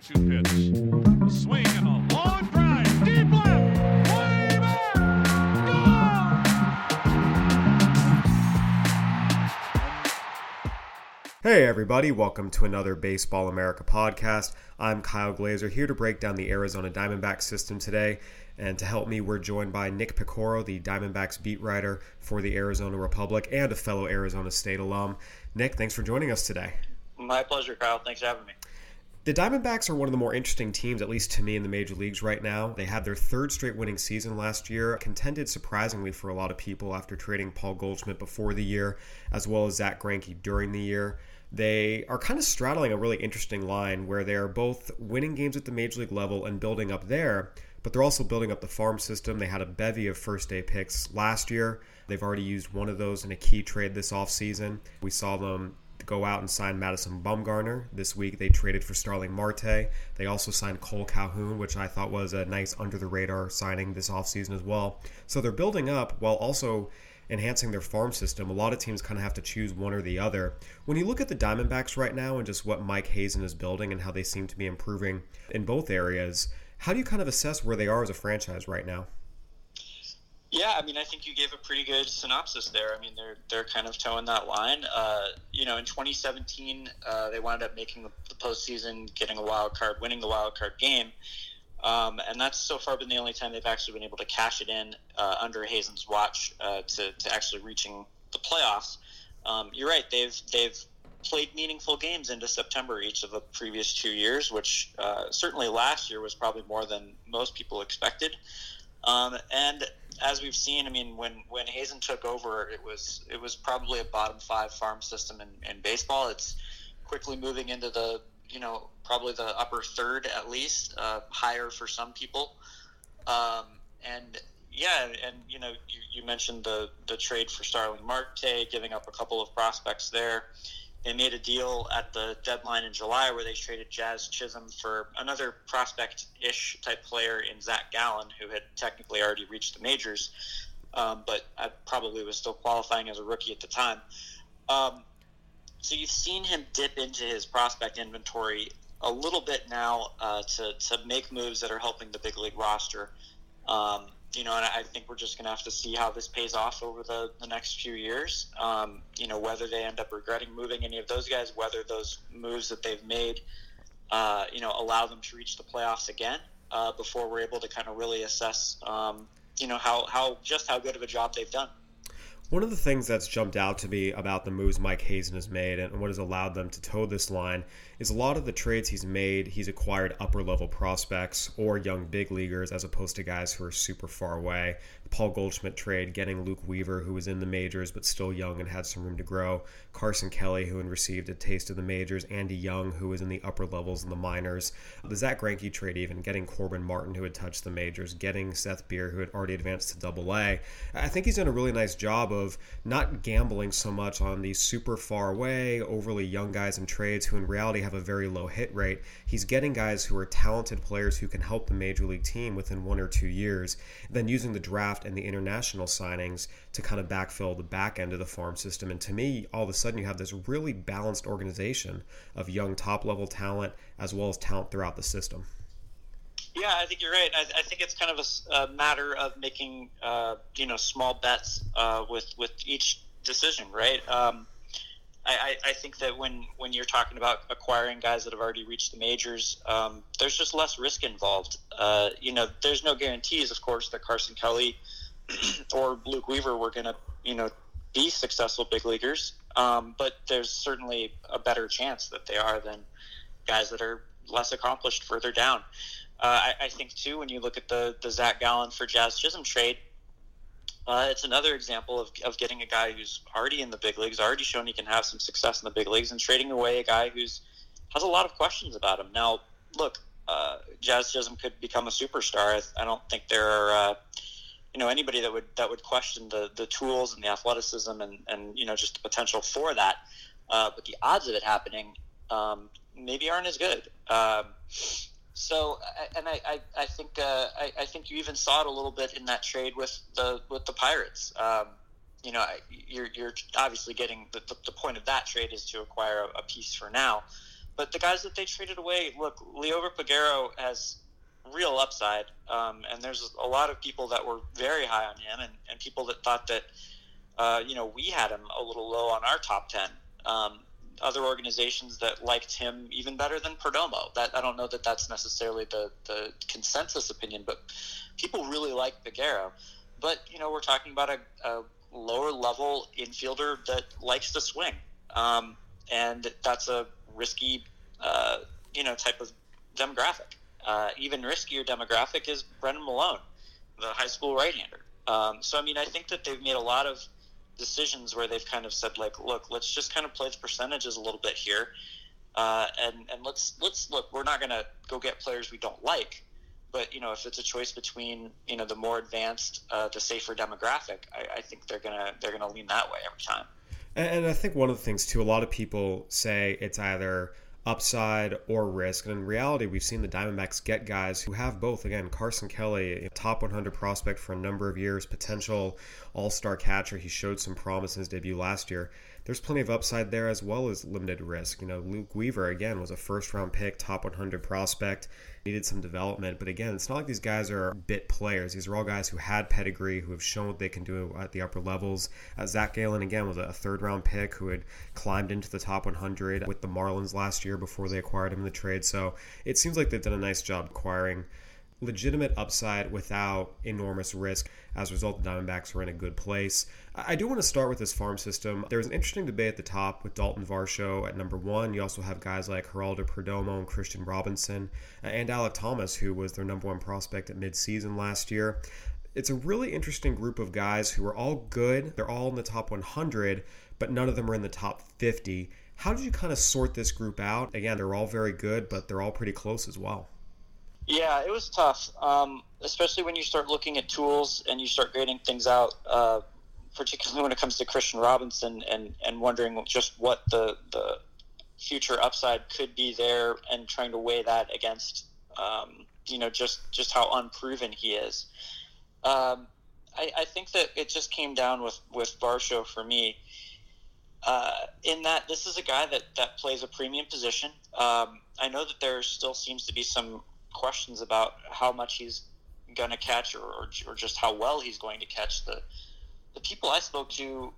2 2 pitch. A swing and a long drive. Deep left. Way back. Hey, everybody, welcome to another Baseball America podcast. I'm Kyle Glaser here to break down the Arizona Diamondbacks system today. And to help me, we're joined by Nick Piecoro, the Diamondbacks beat writer for the Arizona Republic and a fellow Arizona State alum. Nick, thanks for joining us today. My pleasure, Kyle. Thanks for having me. The Diamondbacks are one of the more interesting teams, at least to me, in the major leagues right now. They had their third straight winning season last year, contended surprisingly for a lot of people after trading Paul Goldschmidt before the year, as well as Zack Greinke during the year. They are kind of straddling a really interesting line where they are both winning games at the major league level and building up there, but they're also building up the farm system. They had a bevy of first day picks last year. They've already used one of those in a key trade this offseason. We saw them go out and sign Madison Bumgarner. This week they traded for Starling Marte. They also signed Cole Calhoun, which I thought was a nice under the radar signing this offseason as well. So they're building up while also enhancing their farm system. A lot of teams kind of have to choose one or the other. When you look at the Diamondbacks right now and just what Mike Hazen is building and how they seem to be improving in both areas, how do you kind of assess where they are as a franchise right now? Yeah, I mean, I think you gave a pretty good synopsis there. I mean, they're they're kind of toeing that line. Uh, you know, in 2017, uh, they wound up making the, postseason, getting a wild card, winning the wild card game, um, and that's so far been the only time they've actually been able to cash it in uh, under Hazen's watch uh, to to actually reaching the playoffs. Um, you're right; they've they've played meaningful games into September each of the previous two years, which uh, certainly last year was probably more than most people expected. Um, and as we've seen, I mean, when when Hazen took over, it was it was probably a bottom five farm system in, in baseball. It's quickly moving into the you know probably the upper third at least, uh, higher for some people. Um, and yeah, and you know you, you mentioned the the trade for Starling Marte, giving up a couple of prospects there. They made a deal at the deadline in July where they traded Jazz Chisholm for another prospect-ish type player in Zac Gallen, who had technically already reached the majors, um, but I probably was still qualifying as a rookie at the time. Um, so you've seen him dip into his prospect inventory a little bit now uh, to, to make moves that are helping the big league roster. Um, you know, and I think we're just going to have to see how this pays off over the, the next few years. Um, you know, whether they end up regretting moving any of those guys, whether those moves that they've made, uh, you know, allow them to reach the playoffs again uh, before we're able to kind of really assess, um, you know, how, how just how good of a job they've done. One of the things that's jumped out to me about the moves Mike Hazen has made and what has allowed them to toe this line is a lot of the trades he's made, he's acquired upper level prospects or young big leaguers as opposed to guys who are super far away. Paul Goldschmidt trade, getting Luke Weaver, who was in the majors but still young and had some room to grow. Carson Kelly, who had received a taste of the majors. Andy Young, who was in the upper levels in the minors. The Zack Greinke trade, even getting Corbin Martin, who had touched the majors. Getting Seth Beer, who had already advanced to Double A. I think he's done a really nice job of not gambling so much on these super far away, overly young guys in trades who in reality have a very low hit rate. He's getting guys who are talented players who can help the major league team within one or two years, then using the draft and the international signings to kind of backfill the back end of the farm system. And to me, all of a sudden, you have this really balanced organization of young top level talent as well as talent throughout the system. Yeah, I think you're right. I, I think it's kind of a, a matter of making, uh, you know, small bets uh, with with each decision, right? Um, I, I think that when, when you're talking about acquiring guys that have already reached the majors, um, there's just less risk involved. Uh, you know, there's no guarantees, of course, that Carson Kelly or Luke Weaver were going to, you know, be successful big leaguers. Um, but there's certainly a better chance that they are than guys that are less accomplished further down. Uh, I, I, think too, when you look at the the Zac Gallen for Jazz Chisholm trade, uh, it's another example of, of getting a guy who's already in the big leagues, already shown he can have some success in the big leagues, and trading away a guy who's has a lot of questions about him. Now, look, uh, Jazz Chisholm could become a superstar. I, I don't think there are, uh, you know, anybody that would that would question the the tools and the athleticism and and you know just the potential for that. Uh, but the odds of it happening um, maybe aren't as good. Um, so, and I, I, I think uh, I, I, think you even saw it a little bit in that trade with the with the Pirates. Um, you know, you're, you're obviously getting the, the, the, point of that trade is to acquire a, a, piece for now. But the guys that they traded away, look, Liover Peguero has real upside, um, and there's a lot of people that were very high on him, and, and people that thought that, uh, you know, we had him a little low on our top ten. Um, other organizations that liked him even better than Perdomo. That I don't know that that's necessarily the, the consensus opinion, but people really like Peguero. But you know, we're talking about a, a lower level infielder that likes to swing, um, and that's a risky, uh, you know, type of demographic. Uh, even riskier demographic is Brennan Malone, the high school right-hander. Um, so I mean, I think that they've made a lot of decisions where they've kind of said like, look, let's just kind of play the percentages a little bit here, uh, and and let's let's look. We're not going to go get players we don't like, but you know, if it's a choice between you know the more advanced, uh, the safer demographic, I, I think they're gonna they're gonna lean that way every time. And I think one of the things too, a lot of people say it's either upside or risk. And in reality, we've seen the Diamondbacks get guys who have both. Again, Carson Kelly, top 100 prospect for a number of years, potential all star catcher. He showed some promise in his debut last year there's plenty of upside there as well as limited risk. You know, Luke Weaver again was a first round pick, top 100 prospect, needed some development, but again, it's not like these guys are bit players. These are all guys who had pedigree, who have shown what they can do at the upper levels. Uh, Zac Gallen, again was a third round pick who had climbed into the top 100 with the Marlins last year before they acquired him in the trade. So it seems like they've done a nice job acquiring legitimate upside without enormous risk. As a result, the Diamondbacks are in a good place. I do want to start with this farm system. There's an interesting debate at the top with Dalton Varsho at number one. You also have guys like Geraldo Perdomo and Kristian Robinson, uh, and Alec Thomas, who was their number one prospect at midseason last year. It's a really interesting group of guys who are all good. They're all in the top 100, but none of them are in the top 50. How did you kind of sort this group out? Again, they're all very good, but they're all pretty close as well. Yeah, it was tough, um, especially when you start looking at tools and you start grading things out. Uh, particularly when it comes to Kristian Robinson and, and wondering just what the, the future upside could be there and trying to weigh that against, um, you know, just, just how unproven he is. Um, I, I, think that it just came down with, with Varsho for me. Uh, in that this is a guy that, that plays a premium position. Um, I know that there still seems to be some questions about how much he's going to catch or, or, or, just how well he's going to catch. The the people I spoke to,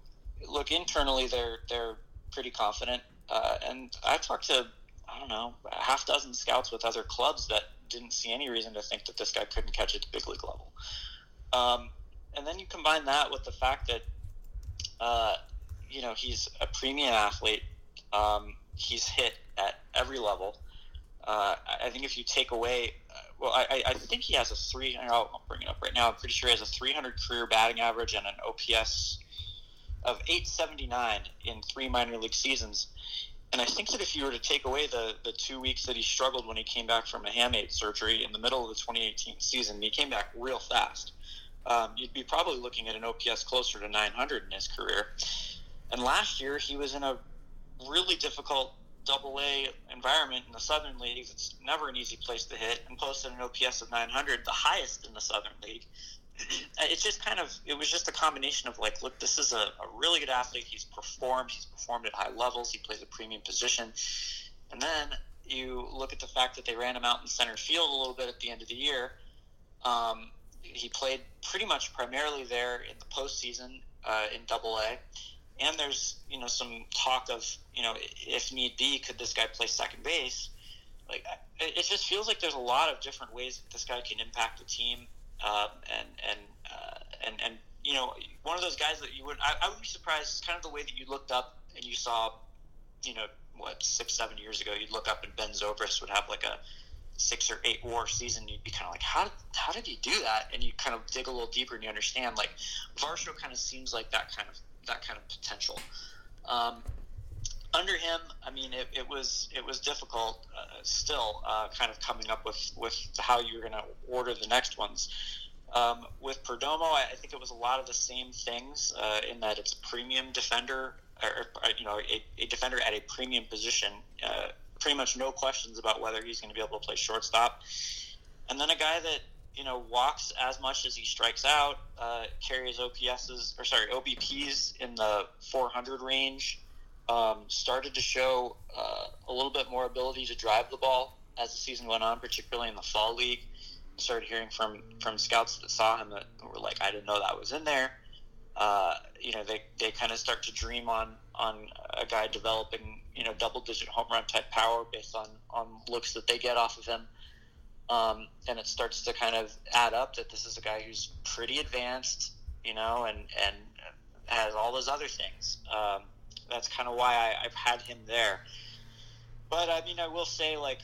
look internally, they're they're pretty confident. Uh, and I talked to I don't know a half dozen scouts with other clubs that didn't see any reason to think that this guy couldn't catch at the big league level. Um, and then you combine that with the fact that uh, you know he's a premium athlete. Um, he's hit at every level. Uh, I think if you take away, uh, well, I, I think he has a three. I'll bring it up right now. I'm pretty sure he has a 300 career batting average and an OPS of 879 in three minor league seasons. And I think that if you were to take away the, the two weeks that he struggled when he came back from a hamate surgery in the middle of the 2018 season, he came back real fast. Um, you'd be probably looking at an OPS closer to 900 in his career. And last year, he was in a really difficult double A environment in the Southern Leagues, it's never an easy place to hit, and posted an OPS of 900, the highest in the Southern League. it's just kind of, it was just a combination of like, look, this is a, a really good athlete. He's performed, he's performed at high levels, he plays a premium position. And then you look at the fact that they ran him out in center field a little bit at the end of the year. Um, he played pretty much primarily there in the postseason uh, in Double A, and there's you know some talk of you know if need be, could this guy play second base? Like it just feels like there's a lot of different ways that this guy can impact the team, um, and and uh, and and you know one of those guys that you would I, I would be surprised. Kind of the way that you looked up and you saw, you know what six seven years ago you'd look up and Ben Zobrist would have like a six or eight war season, you'd be kind of like, how, how did he do that? And you kind of dig a little deeper and you understand, like, Varsho kind of seems like that kind of that kind of potential. Um, under him, I mean, it, it was it was difficult uh, still, uh, kind of coming up with with how you're going to order the next ones. Um, with Perdomo, I, I, think it was a lot of the same things uh, in that it's premium defender, or, or you know, a, a, defender at a premium position. Uh, pretty much no questions about whether he's going to be able to play shortstop. And then a guy that you know, walks as much as he strikes out, uh, carries OPSs or sorry OBPs in the 400 range. Um, started to show uh, a little bit more ability to drive the ball as the season went on, particularly in the fall league. Started hearing from from scouts that saw him that were like, I didn't know that was in there. Uh, you know, they, they kind of start to dream on on a guy developing you know double digit home run type power based on on looks that they get off of him. Um, and it starts to kind of add up that this is a guy who's pretty advanced, you know, and and has all those other things. Um, that's kind of why I, I've had him there. But I mean, I will say, like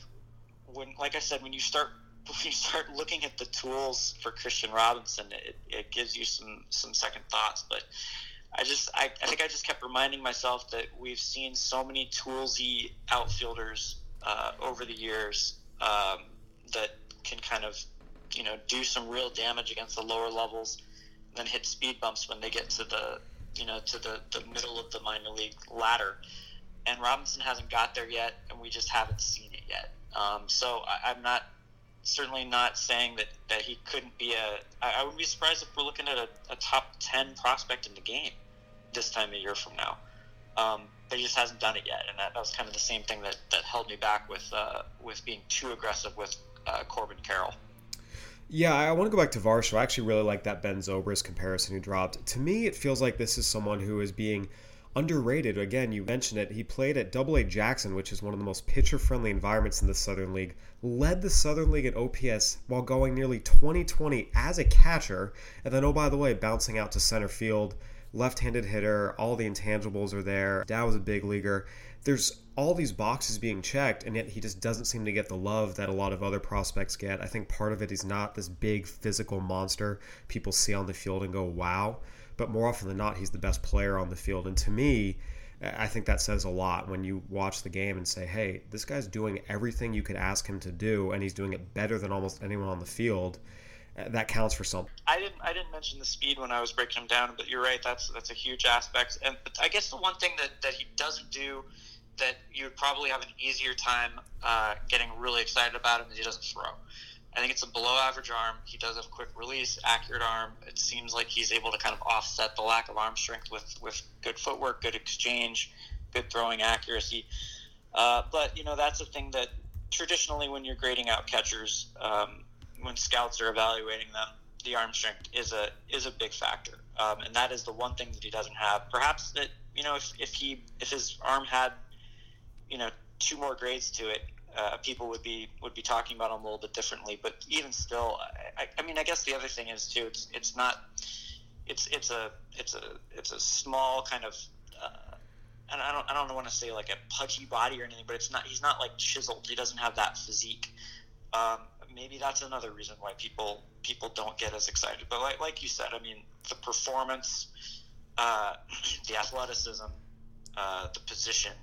when, like I said, when you start when you start looking at the tools for Kristian Robinson, it, it gives you some some second thoughts. But I just I, I think I just kept reminding myself that we've seen so many toolsy outfielders uh, over the years. Um, that can kind of you know do some real damage against the lower levels, and then hit speed bumps when they get to the you know to the, the middle of the minor league ladder. And Robinson hasn't got there yet, and we just haven't seen it yet. Um, so I, I'm not certainly not saying that, that he couldn't be a. I, I wouldn't be surprised if we're looking at a, a, top ten prospect in the game this time a year from now. Um, but he just hasn't done it yet, and that, that was kind of the same thing that, that held me back with uh, with being too aggressive with uh, Corbin Carroll. Yeah, I want to go back to Varsho. I actually really like that Ben Zobrist comparison he dropped. To me, it feels like this is someone who is being underrated. Again, you mentioned it. He played at Double A Jackson, which is one of the most pitcher-friendly environments in the Southern League. Led the Southern League at OPS while going nearly 20-20 as a catcher, and then oh by the way, bouncing out to center field. Left-handed hitter, all the intangibles are there. Dad was a big leaguer. There's all these boxes being checked, and yet he just doesn't seem to get the love that a lot of other prospects get. I think part of it he's not this big physical monster people see on the field and go, wow. But more often than not, he's the best player on the field. And to me, I think that says a lot when you watch the game and say, hey, this guy's doing everything you could ask him to do, and he's doing it better than almost anyone on the field. That counts for something. I didn't. I didn't mention the speed when I was breaking him down, but you're right. That's that's a huge aspect. And I guess the one thing that, that he doesn't do that you would probably have an easier time uh, getting really excited about him is he doesn't throw. I think it's a below average arm. He does have quick release, accurate arm. It seems like he's able to kind of offset the lack of arm strength with, with good footwork, good exchange, good throwing accuracy. Uh, but, you know, that's a thing that traditionally when you're grading out catchers, um, when scouts are evaluating them, the arm strength is a is a big factor, um, and that is the one thing that he doesn't have. Perhaps that you know if, if he if his arm had you know two more grades to it, uh, people would be would be talking about him a little bit differently. But even still, I, I mean, I guess the other thing is too. It's it's not. It's it's a it's a it's a small kind of. Uh, and I don't I don't want to say like a pudgy body or anything, but it's not. He's not like chiseled. He doesn't have that physique. Um, maybe that's another reason why people people don't get as excited. But like like you said, I mean, the performance, uh, the athleticism, uh, the position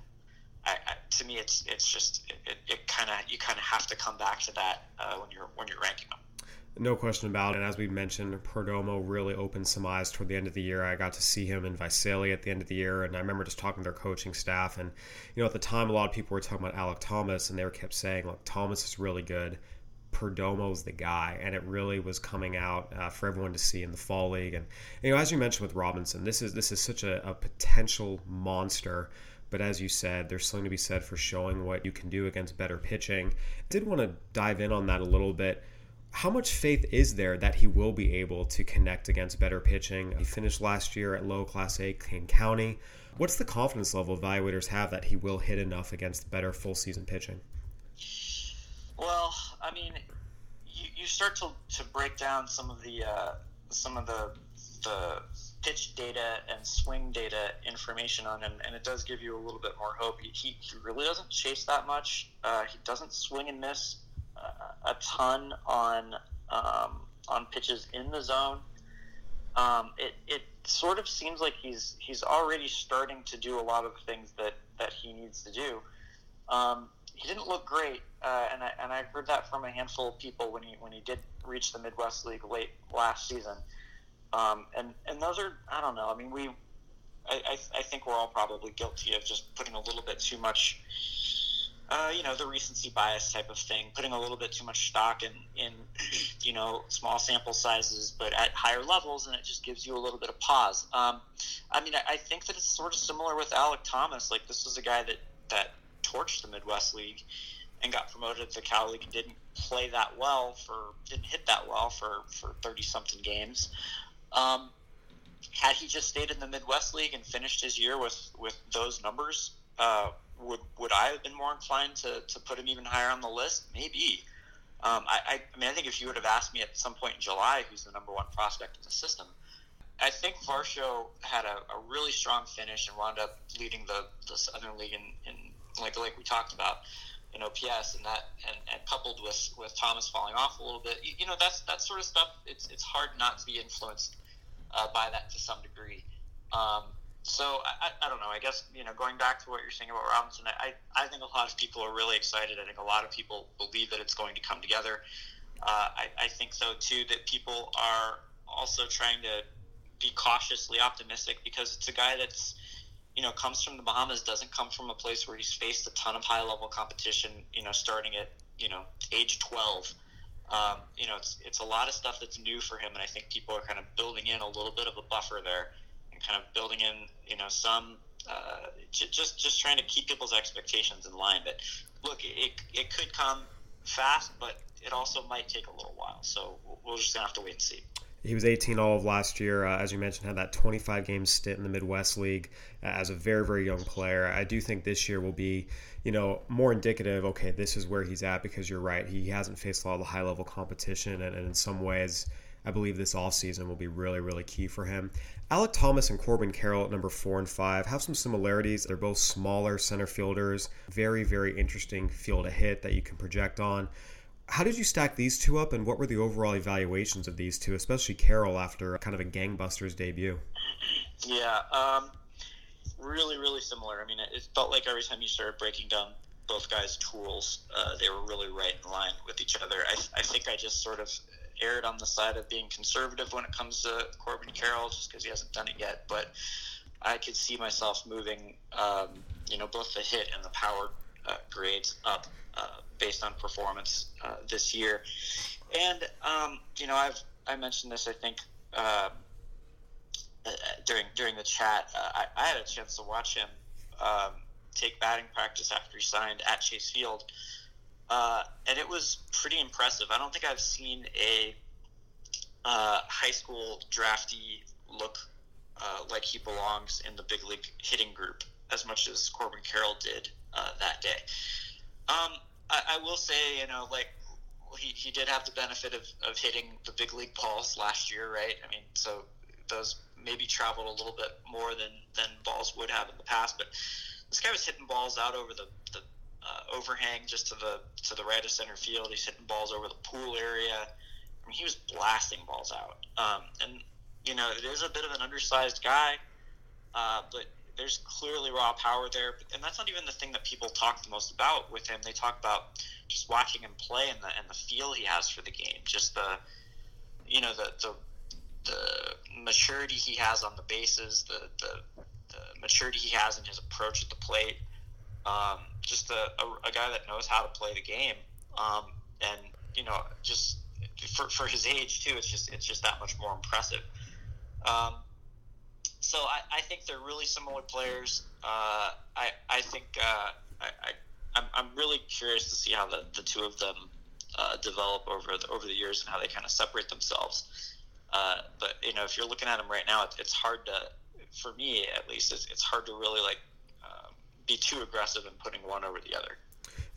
I, I, to me, it's it's just it, it kind of you kind of have to come back to that uh, when you're when you're ranking them. No question about it. And as we mentioned, Perdomo really opened some eyes toward the end of the year. I got to see him in Visalia at the end of the year, and I remember just talking to their coaching staff. And you know, at the time, a lot of people were talking about Alec Thomas, and they were kept saying, "Look, Thomas is really good." Perdomo's the guy, and it really was coming out uh, for everyone to see in the fall league. And you know, as you mentioned with Robinson, this is this is such a, a potential monster but as you said, there's something to be said for showing what you can do against better pitching. I did want to dive in on that a little bit. How much faith is there that he will be able to connect against better pitching? He finished last year at low Class A Kane County. What's the confidence level evaluators have that he will hit enough against better full season pitching? Well, I mean, you, you start to, to break down some of the uh, some of the the pitch data and swing data information on him, and it does give you a little bit more hope. He, he, really doesn't chase that much. Uh, he doesn't swing and miss uh, a ton on um, on pitches in the zone. Um, it, it sort of seems like he's he's already starting to do a lot of things that, that he needs to do. Um, he didn't look great, uh, and I and I heard that from a handful of people when he when he did reach the Midwest League late last season. Um, and and those are I don't know. I mean, we I, I, I think we're all probably guilty of just putting a little bit too much. Uh, you know the recency bias type of thing, putting a little bit too much stock in, in you know small sample sizes, but at higher levels, and it just gives you a little bit of pause. Um, I mean, I, I think that it's sort of similar with Alec Thomas. Like this was a guy that that torched the Midwest League and got promoted to the Cal League and didn't play that well for didn't hit that well for for thirty something games. Um, had he just stayed in the Midwest League and finished his year with, with those numbers, uh, would would I have been more inclined to, to put him even higher on the list? Maybe. Um, I, I, mean, I think if you would have asked me at some point in July who's the number one prospect in the system, I think Varsho had a, a really strong finish and wound up leading the, the Southern League in, in like like we talked about in OPS and that and, and coupled with, with Thomas falling off a little bit, you, you know that's that sort of stuff. It's it's hard not to be influenced uh, by that to some degree. Um, so I, I, don't know. I guess you know, going back to what you're saying about Robinson, I, I think a lot of people are really excited. I think a lot of people believe that it's going to come together. Uh, I, I think so too. That people are also trying to be cautiously optimistic because it's a guy that's you know comes from the Bahamas, doesn't come from a place where he's faced a ton of high level competition. You know, starting at you know age 12 um, you know, it's it's a lot of stuff that's new for him, and I think people are kind of building in a little bit of a buffer there, and kind of building in, you know, some uh, just just trying to keep people's expectations in line. But look, it it could come fast, but it also might take a little while. So we're just have to wait and see. He was 18 all of last year, uh, as you mentioned, had that 25 game stint in the Midwest League as a very, very young player. I do think this year will be, you know, more indicative. Okay, this is where he's at because you're right. He hasn't faced a lot of the high level competition, and, and in some ways, I believe this offseason will be really, really key for him. Alec Thomas and Corbin Carroll at number four and five have some similarities. They're both smaller center fielders, very, very interesting field to hit that you can project on. How did you stack these two up, and what were the overall evaluations of these two, especially Carroll after kind of a gangbusters debut? Yeah, um, really, really similar. I mean, it, felt like every time you started breaking down both guys' tools, uh, they were really right in line with each other. I, I think I just sort of erred on the side of being conservative when it comes to Corbin Carroll, just because he hasn't done it yet. But I could see myself moving, um, you know, both the hit and the power uh, grades up uh, based on performance uh, this year. And um, you know, I've I mentioned this I think uh, uh, during during the chat. Uh, I, I, had a chance to watch him um, take batting practice after he signed at Chase Field, and it was pretty impressive. I don't think I've seen a high school drafty look like he belongs in the big league hitting group as much as Corbin Carroll did uh, that day. Um, I, I, will say, you know, like he, he did have the benefit of, of hitting the big league balls last year, right? I mean, so those maybe traveled a little bit more than, than balls would have in the past, but this guy was hitting balls out over the, the uh, overhang just to the to the right of center field. He's hitting balls over the pool area. I mean, he was blasting balls out. Um, and you know, it is a bit of an undersized guy, uh, but there's clearly raw power there, and that's not even the thing that people talk the most about with him. They talk about just watching him play and the and the feel he has for the game, just the you know the the, the maturity he has on the bases, the, the, the maturity he has in his approach at the plate, um, just a, a, a, guy that knows how to play the game, um, and you know just for, for his age too, it's just it's just that much more impressive. Um, so I, I think they're really similar players. Uh, I I think uh, I, I I'm, I'm really curious to see how the, the two of them uh, develop over the, over the years and how they kind of separate themselves. Uh, but you know, if you're looking at them right now, it's, it's hard to, for me at least, it's, it's hard to really like uh, be too aggressive in putting one over the other.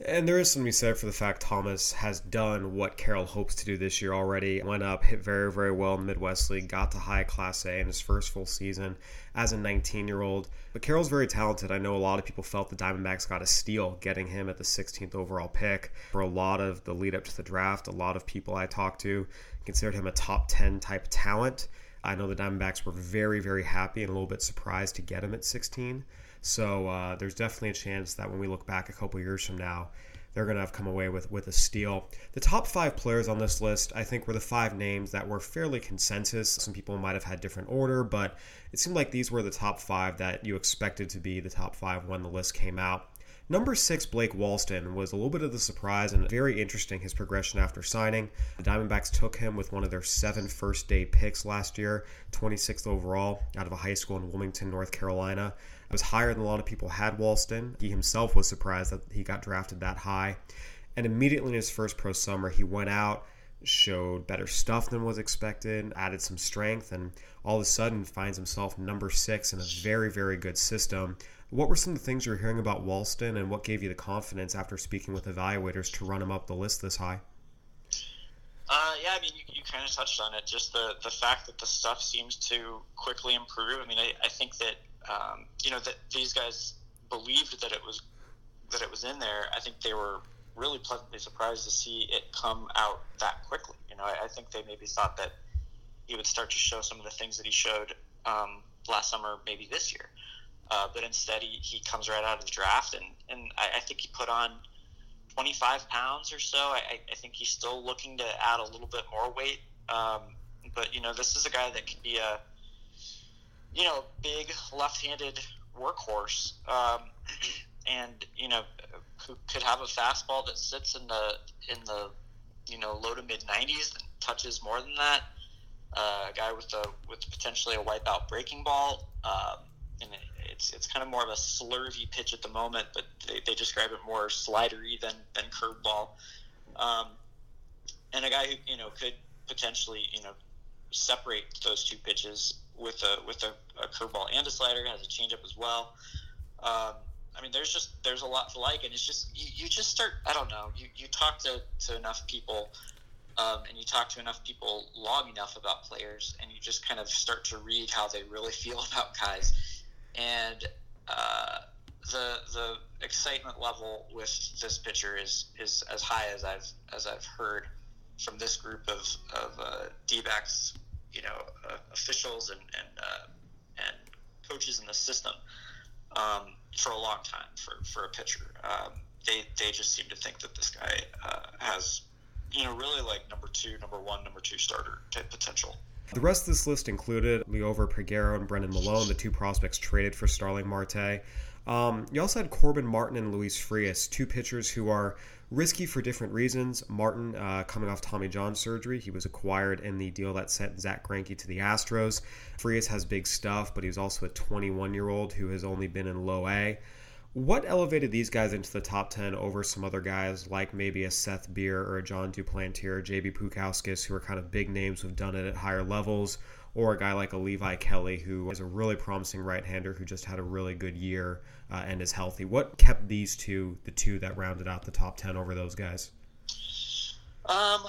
And there is something to be said for the fact Thomas has done what Carroll hopes to do this year already. Went up, hit very, very well in the Midwest League, got to high Class A in his first full season as a 19 year old. But Carroll's very talented. I know a lot of people felt the Diamondbacks got a steal getting him at the 16th overall pick. For a lot of the lead up to the draft, a lot of people I talked to considered him a top 10 type talent. I know the Diamondbacks were very, very happy and a little bit surprised to get him at 16. So uh, there's definitely a chance that when we look back a couple years from now, they're going to have come away with, with a steal. The top five players on this list, I think, were the five names that were fairly consensus. Some people might have had different order, but it seemed like these were the top five that you expected to be the top five when the list came out. Number six, Blake Walston, was a little bit of the surprise and very interesting his progression after signing. The Diamondbacks took him with one of their seven first day picks last year, 26th overall, out of a high school in Wilmington, North Carolina. Was higher than a lot of people had Walston. He himself was surprised that he got drafted that high. And immediately in his first pro summer, he went out, showed better stuff than was expected, added some strength, and all of a sudden finds himself number six in a very, very good system. What were some of the things you were hearing about Walston, and what gave you the confidence after speaking with evaluators to run him up the list this high? Uh, yeah, I mean, you, you kind of touched on it. Just the, the fact that the stuff seems to quickly improve. I mean, I, I think that um, you know that these guys believed that it was that it was in there. I think they were really pleasantly surprised to see it come out that quickly. You know, I, I think they maybe thought that he would start to show some of the things that he showed um, last summer, maybe this year. Uh, but instead, he, he comes right out of the draft, and, and I, I think he put on 25 pounds or so. I, I think he's still looking to add a little bit more weight. Um, but, you know, this is a guy that can be a, you know, big left-handed workhorse. Um, and, you know, who could have a fastball that sits in the, in the, you know, low to mid 90s and touches more than that. Uh, a guy with a, with potentially a wipeout breaking ball. Um, and it's it's kind of more of a slurvy pitch at the moment, but they, they describe it more slidery than than curveball. Um, and a guy who you know could potentially you know separate those two pitches with a with a, a curveball and a slider has a changeup as well. Um, I mean, there's just there's a lot to like, and it's just you, you just start. I don't know. You you talk to to enough people. Um, and you talk to enough people long enough about players, and you just kind of start to read how they really feel about guys and uh, the the excitement level with this pitcher is is as high as I've as I've heard from this group of of uh, D-backs, you know, uh, officials and and uh, and coaches in the system um, for a long time for for a pitcher. Um, they they just seem to think that this guy uh, has you know really like number two, number one, number two starter type potential. The rest of this list included Liover Peguero and Brennan Malone, the two prospects traded for Starling Marte. Um, you also had Corbin Martin and Luis Frias, two pitchers who are risky for different reasons. Martin, uh, coming off Tommy John surgery, he was acquired in the deal that sent Zack Greinke to the Astros. Frias has big stuff, but he's also a 21 year old who has only been in low A. What elevated these guys into the top 10 over some other guys like maybe a Seth Beer or a Jon Duplantier, JB Bukauskas, who are kind of big names who've done it at higher levels, or a guy like a Levi Kelly, who is a really promising right hander who just had a really good year uh, and is healthy? What kept these two, the two that rounded out the top 10 over those guys? Um,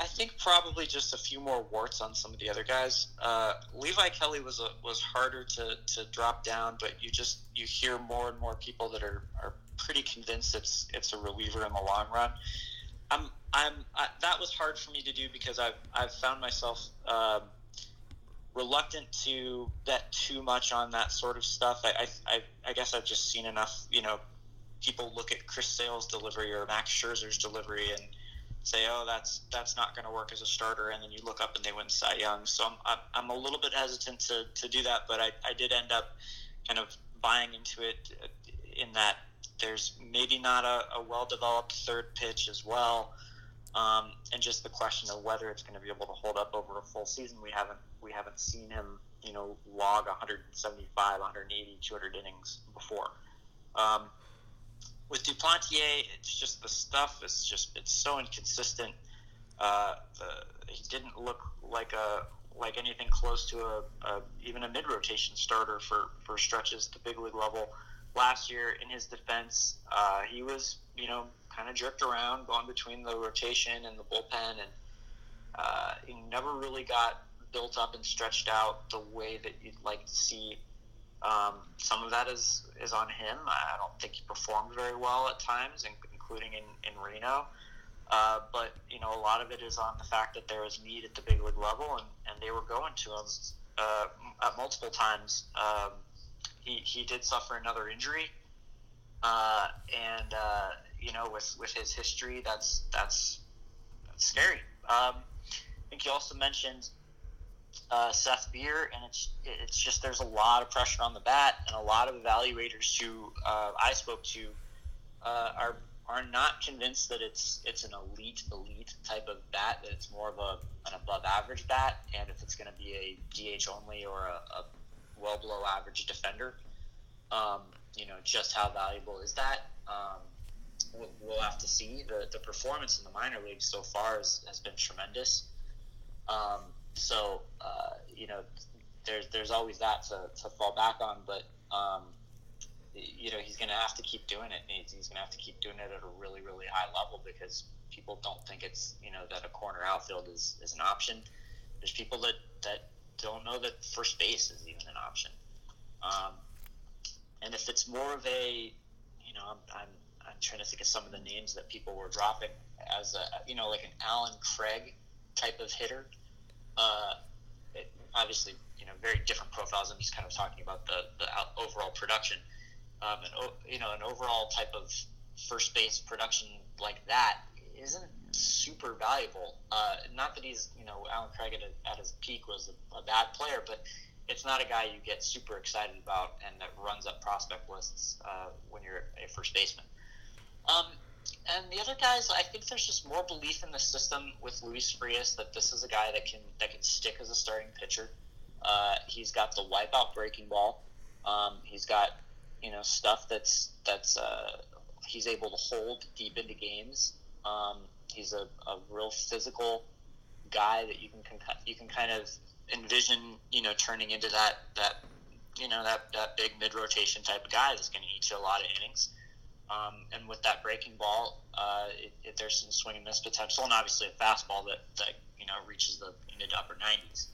I think probably just a few more warts on some of the other guys. Uh, Levi Kelly was a, was harder to, to drop down, but you just you hear more and more people that are, are pretty convinced it's it's a reliever in the long run. I'm I'm I, that was hard for me to do because I've I've found myself um, reluctant to bet too much on that sort of stuff. I, I I guess I've just seen enough you know people look at Chris Sale's delivery or Max Scherzer's delivery and say, oh, that's that's not going to work as a starter, and then you look up and they win Cy Young. So I'm, I'm a little bit hesitant to, to do that, but I, I did end up kind of buying into it in that there's maybe not a, a well developed third pitch as well. Um, and just the question of whether it's going to be able to hold up over a full season. We haven't we haven't seen him, you know, log 175, 180, 200 innings before. Um, with Duplantier, it's just the stuff is just it's so inconsistent. Uh, the, he didn't look like a like anything close to a, a even a mid rotation starter for for stretches to big league level. Last year, in his defense, uh, he was you know kind of jerked around, going between the rotation and the bullpen, and uh, he never really got built up and stretched out the way that you'd like to see. Um, some of that is is on him. I don't think he performed very well at times, including in, in Reno. Uh, but you know, a lot of it is on the fact that there was need at the big league level, and, and they were going to him uh, at multiple times. Um, he he did suffer another injury, uh, and uh, you know, with with his history, that's that's, that's scary. Um, I think you also mentioned uh, Seth Beer, and it's it's just there's a lot of pressure on the bat, and a lot of evaluators who uh, I spoke to uh, are are not convinced that it's it's an elite elite type of bat. That it's more of a an above average bat, and if it's going to be a DH only or a, a well below average defender, um, you know, just how valuable is that? Um, we'll, we'll, have to see. The the performance in the minor leagues so far has, has been tremendous. Um, so uh, you know, there's there's always that to, to fall back on, but um, you know he's going to have to keep doing it. He's, he's going to have to keep doing it at a really really high level because people don't think it's you know that a corner outfield is, is an option. There's people that that don't know that first base is even an option. Um, and if it's more of a, you know, I'm, I'm, I'm trying to think of some of the names that people were dropping as a, you know, like an Allen Craig type of hitter uh, it, obviously, you know, very different profiles. I'm just kind of talking about the, the overall production. Um, and, you know, an overall type of first base production like that isn't super valuable. Uh, not that he's, you know, Allen Craig at, at his peak was a, a, bad player, but it's not a guy you get super excited about and that runs up prospect lists uh, when you're a first baseman. Um, and the other guys, I think there's just more belief in the system with Luis Frias that this is a guy that can that can stick as a starting pitcher. Uh, he's got the wipeout breaking ball. Um, he's got you know stuff that's that's uh, he's able to hold deep into games. Um, he's a, a real physical guy that you can you can kind of envision you know turning into that that you know that that big mid rotation type of guy that's going to eat you a lot of innings. Um, and with that breaking ball, uh, it, it, there's some swing and miss potential, and obviously a fastball that, that you know reaches the mid to upper 90s.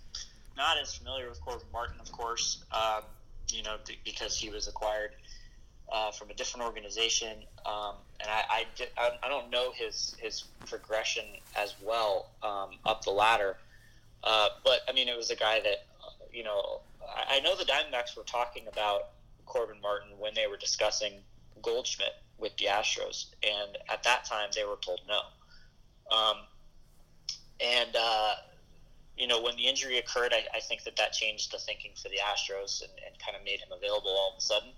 Not as familiar with Corbin Martin, of course, um, you know, because he was acquired uh, from a different organization, um, and I, I, I, don't know his his progression as well um, up the ladder. Uh, but I mean, it was a guy that uh, you know I, I know the Diamondbacks were talking about Corbin Martin when they were discussing Goldschmidt with the Astros, and at that time they were told no. Um, and uh, you know, when the injury occurred, I, I, think that that changed the thinking for the Astros and, and, kind of made him available all of a sudden.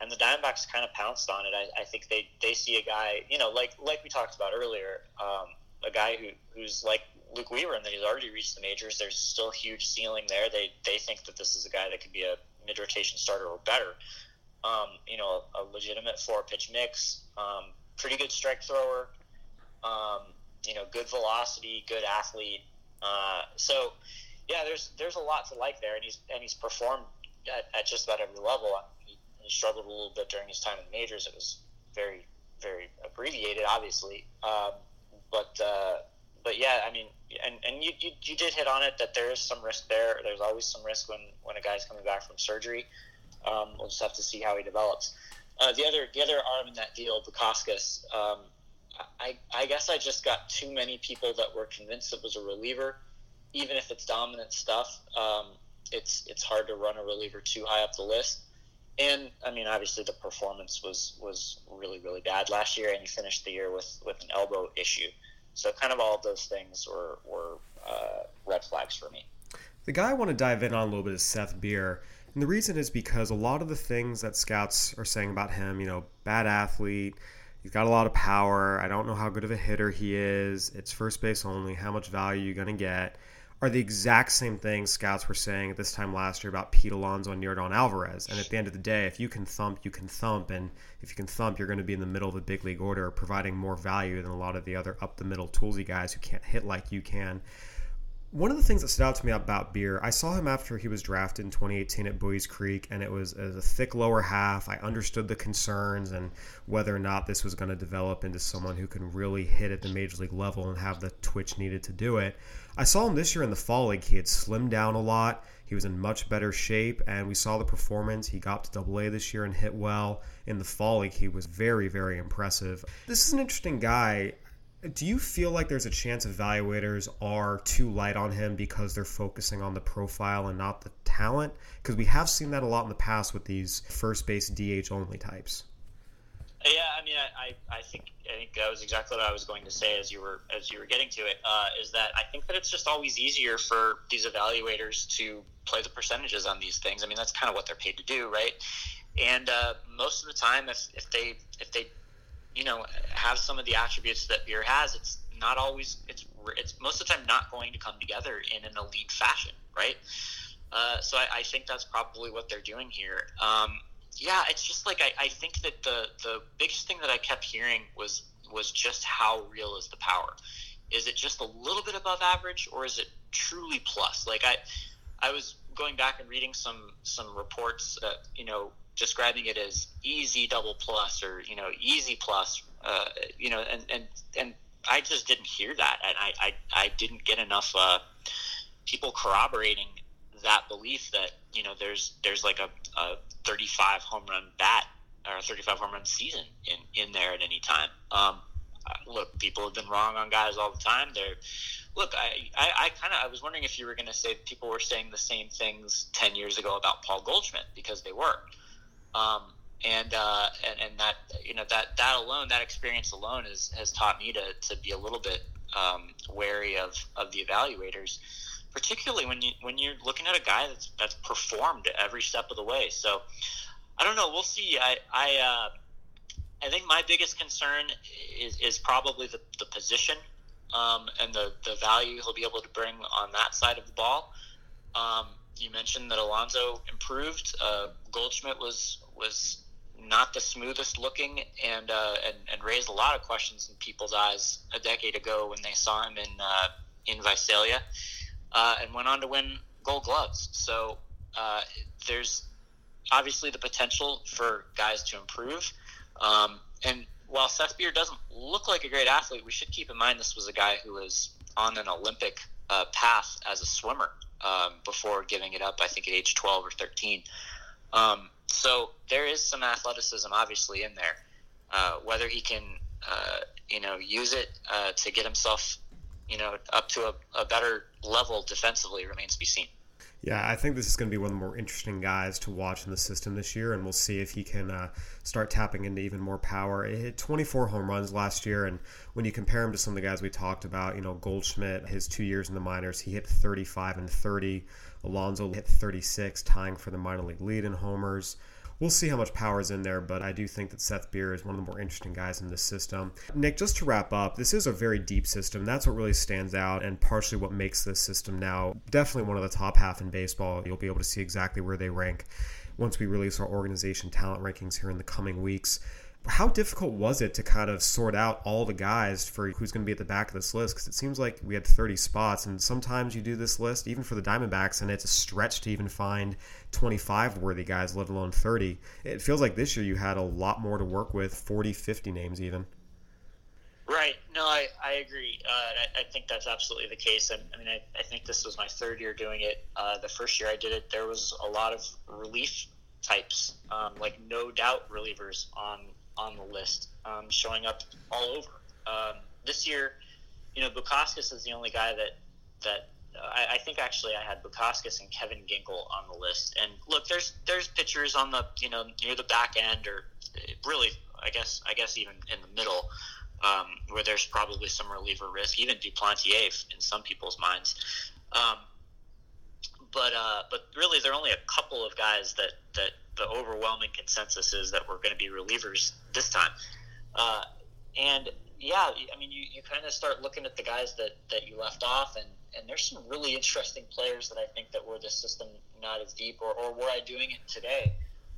And the Diamondbacks kind of pounced on it. I, I think they, they see a guy, you know, like like we talked about earlier, um, a guy who, who's like Luke Weaver and that he's already reached the majors. There's still a huge ceiling there. They they think that this is a guy that could be a mid rotation starter or better um, you know, a, legitimate four pitch mix, um, pretty good strike thrower, um, you know, good velocity, good athlete. Uh, so, yeah, there's there's a lot to like there, and he's and he's performed at, at just about every level. He, struggled a little bit during his time in the majors. It was very very abbreviated, obviously, um, but uh, but yeah, I mean, and and you, you you did hit on it that there is some risk there. There's always some risk when when a guy's coming back from surgery. Um, we'll just have to see how he develops. Uh, the other the other arm in that deal, Bukauskas, um, I, I guess I just got too many people that were convinced it was a reliever. Even if it's dominant stuff, um, it's it's hard to run a reliever too high up the list. And I mean, obviously, the performance was was really really bad last year, and he finished the year with with an elbow issue. So kind of all of those things were were uh, red flags for me. The guy I want to dive in on a little bit is Seth Beer. And the reason is because a lot of the things that scouts are saying about him, you know, bad athlete, he's got a lot of power, I don't know how good of a hitter he is, it's first base only, how much value you're going to get, are the exact same things scouts were saying at this time last year about Pete Alonso and Yordan Alvarez. And at the end of the day, if you can thump, you can thump. And if you can thump, you're going to be in the middle of the big league order, providing more value than a lot of the other up the middle toolsy guys who can't hit like you can. One of the things that stood out to me about Beer, I saw him after he was drafted in 2018 at Buies Creek, and it was a thick lower half. I understood the concerns and whether or not this was going to develop into someone who can really hit at the major league level and have the twitch needed to do it. I saw him this year in the fall league. He had slimmed down a lot. He was in much better shape, and we saw the performance. He got to Double A this year and hit well. In the fall league, he was very, very impressive. This is an interesting guy do you feel like there's a chance evaluators are too light on him because they're focusing on the profile and not the talent? Because we have seen that a lot in the past with these first base DH only types. I I, I think I think that was exactly what I was going to say as you were as you were getting to it. Uh, is that I think that it's just always easier for these evaluators to play the percentages on these things. I mean, that's kind of what they're paid to do, right? And uh, most of the time, if, if they if they you know have some of the attributes that Beer has, it's not always it's it's most of the time not going to come together in an elite fashion, right? Uh, so I, I, think that's probably what they're doing here. Um, yeah, it's just like I, I think that the the biggest thing that I kept hearing was was just how real is the power? Is it just a little bit above average, or is it truly plus? Like I, I was going back and reading some some reports that you know describing it as easy double plus or you know easy plus uh, you know and and and I just didn't hear that and I I, I didn't get enough uh, people corroborating that belief that you know there's there's like a, a 35 home run bat or a 35 home run season in in there at any time. Um, look people have been wrong on guys all the time. They're look I I, I kind of I was wondering if you were going to say people were saying the same things 10 years ago about Paul Goldschmidt because they were. Um, and, uh, and and that you know that that alone, that experience alone, is, has taught me to, to be a little bit um, wary of, of the evaluators, particularly when you when you're looking at a guy that's that's performed every step of the way. So I don't know. We'll see. I I uh, I think my biggest concern is, is probably the, the position um, and the, the value he'll be able to bring on that side of the ball. Um, you mentioned that Alonso improved. Uh, Goldschmidt was was not the smoothest looking and, uh, and and raised a lot of questions in people's eyes a decade ago when they saw him in uh, in Visalia, uh, and went on to win Gold Gloves. So uh, there's obviously the potential for guys to improve. Um, and while Seth Beer doesn't look like a great athlete, we should keep in mind this was a guy who was on an Olympic uh, path as a swimmer um, before giving it up. I think at age 12 or 13. Um, so there is some athleticism obviously in there. Uh, whether he can, uh, you know, use it uh, to get himself, you know, up to a, a better level defensively remains to be seen. Yeah, I think this is going to be one of the more interesting guys to watch in the system this year, and we'll see if he can uh, start tapping into even more power. He hit 24 home runs last year, and when you compare him to some of the guys we talked about, you know, Goldschmidt, his two years in the minors, he hit 35 and 30. Alonso hit 36, tying for the minor league lead in homers we'll see how much power is in there, but I do think that Seth Beer is one of the more interesting guys in this system. Nick, just to wrap up, this is a very deep system. That's what really stands out and partially what makes this system now definitely one of the top half in baseball. You'll be able to see exactly where they rank once we release our organization talent rankings here in the coming weeks how difficult was it to kind of sort out all the guys for who's going to be at the back of this list? Because it seems like we had 30 spots, and sometimes you do this list, even for the Diamondbacks, and it's a stretch to even find 25 worthy guys, let alone 30. It feels like this year you had a lot more to work with 40, 50 names even. Right. No, I, I agree. Uh, I, I, think that's absolutely the case. And I mean, I, I think this was my third year doing it. Uh, the first year I did it, there was a lot of relief types, um, like no doubt relievers on on the list, um, showing up all over. Um, this year, you know, Bukauskas is the only guy that that uh, I, I, think actually I had Bukauskas and Kevin Ginkel on the list. And look, there's there's pitchers on the you know near the back end, or really, I guess I guess even in the middle. Um, where there's probably some reliever risk, even Duplantier in some people's minds. Um, but uh, but really, there are only a couple of guys that that the overwhelming consensus is that we're going to be relievers this time. Uh, and yeah, I mean, you, you kind of start looking at the guys that, that you left off, and, and there's some really interesting players that I think that were the system not as deep, or, or were I doing it today?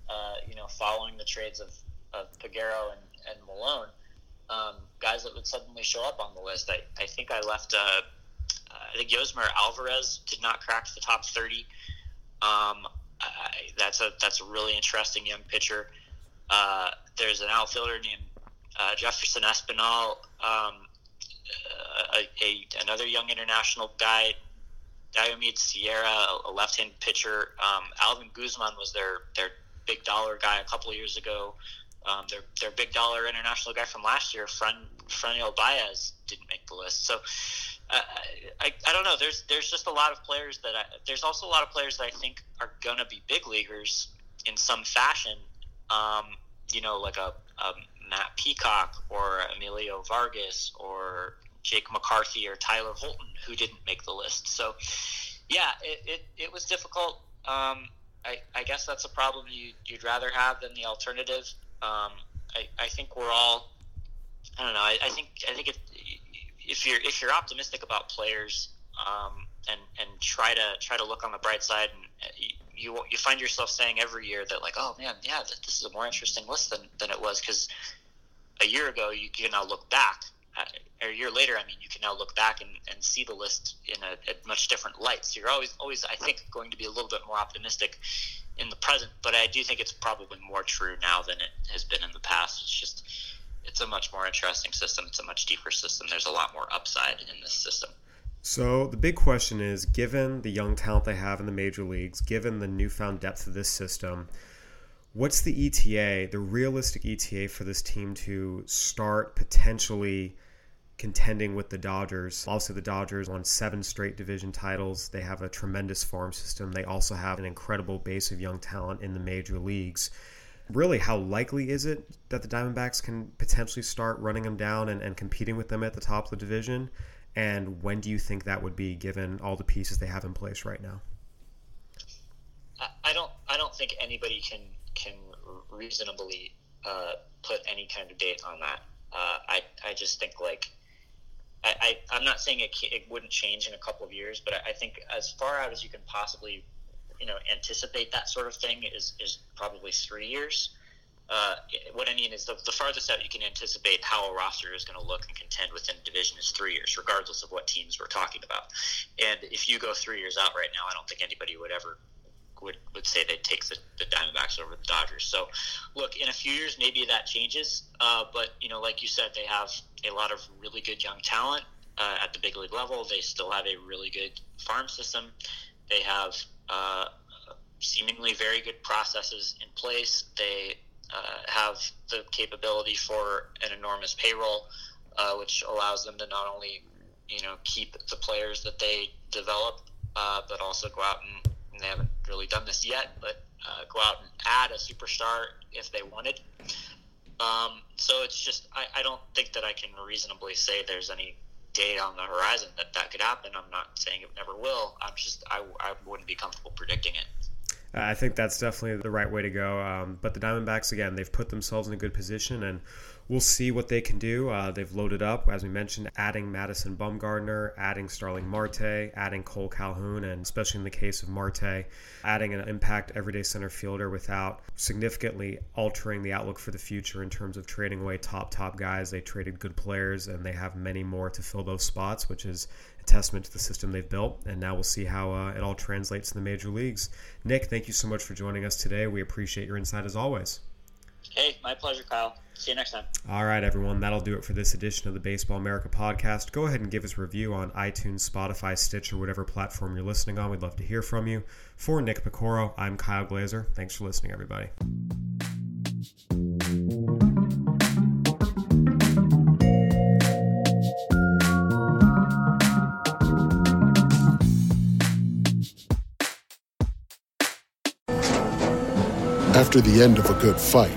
Uh, you know, following the trades of, of Peguero and, and Malone, um, guys that would suddenly show up on the list. I, I think I left, uh, I think Yosmer Alvarez did not crack the top 30. Um, I, that's a that's a really interesting young pitcher. Uh, there's an outfielder named uh, Jefferson Espinal, um, a, a, another young international guy, Diomedes Sierra, a left-hand pitcher. Um, Alvin Guzman was their their big dollar guy a couple years ago. Um, their their big dollar international guy from last year, Fran, Franel Baez, didn't make the list. So. Uh, I, I don't know. There's there's just a lot of players that I, there's also a lot of players that I think are gonna be big leaguers in some fashion. Um, you know, like a, a Matt Peacock or Emilio Vargas or Jake McCarthy or Tyler Holton who didn't make the list. So, yeah, it, it, it was difficult. Um, I, I guess that's a problem you, you'd rather have than the alternative. Um, I, I think we're all, I don't know. I, I think I think if if you're if you're optimistic about players um, and and try to try to look on the bright side and you you find yourself saying every year that like oh man yeah this is a more interesting list than, than it was because a year ago, you can now look back, uh, or a year later, I mean, you can now look back and, and see the list in a, a, much different light. So you're always, always, I think, going to be a little bit more optimistic in the present. But I do think it's probably more true now than it has been in the past. It's just, it's a much more interesting system. It's a much deeper system. There's a lot more upside in this system. So the big question is, given the young talent they have in the major leagues, given the newfound depth of this system what's the ETA, the realistic ETA for this team to start potentially contending with the Dodgers? Also, the Dodgers won seven straight division titles. They have a tremendous farm system. They also have an incredible base of young talent in the major leagues. Really, how likely is it that the Diamondbacks can potentially start running them down and, and competing with them at the top of the division? And when do you think that would be, given all the pieces they have in place right now? I don't. I don't think anybody can can reasonably uh, put any kind of date on that. Uh, I I just think like I, I am not saying it it wouldn't change in a couple of years, but I, I think as far out as you can possibly you know anticipate that sort of thing is is probably three years. Uh, what I mean is the, the farthest out you can anticipate how a roster is going to look and contend within division is three years, regardless of what teams we're talking about. And if you go three years out right now, I don't think anybody would ever would, would say they'd take the, the Diamondbacks over the Dodgers. So, look, in a few years, maybe that changes. Uh, but, you know, like you said, they have a lot of really good young talent uh, at the big league level. They still have a really good farm system. They have uh, seemingly very good processes in place. They uh, have the capability for an enormous payroll, uh, which allows them to not only, you know, keep the players that they develop, uh, but also go out and and they haven't really done this yet, but uh, go out and add a superstar if they wanted. Um, so it's just I, I don't think that I can reasonably say there's any day on the horizon that that could happen. I'm not saying it never will. I'm just I, I wouldn't be comfortable predicting it. I think that's definitely the right way to go. Um, but the Diamondbacks, again, they've put themselves in a good position, and we'll see what they can do. Uh, they've loaded up, as we mentioned, adding Madison Bumgarner, adding Starling Marte, adding Cole Calhoun, and especially in the case of Marte, adding an impact everyday center fielder without significantly altering the outlook for the future in terms of trading away top, top guys. They traded good players, and they have many more to fill those spots, which is a testament to the system they've built. And now we'll see how uh, it all translates in the major leagues. Nick, thank you so much for joining us today. We appreciate your insight as always. Hey, my pleasure, Kyle. See you next time. All right, everyone. That'll do it for this edition of the Baseball America podcast. Go ahead and give us a review on iTunes, Spotify, Stitch, or whatever platform you're listening on. We'd love to hear from you. For Nick Piecoro, I'm Kyle Glaser. Thanks for listening, everybody. After the end of a good fight,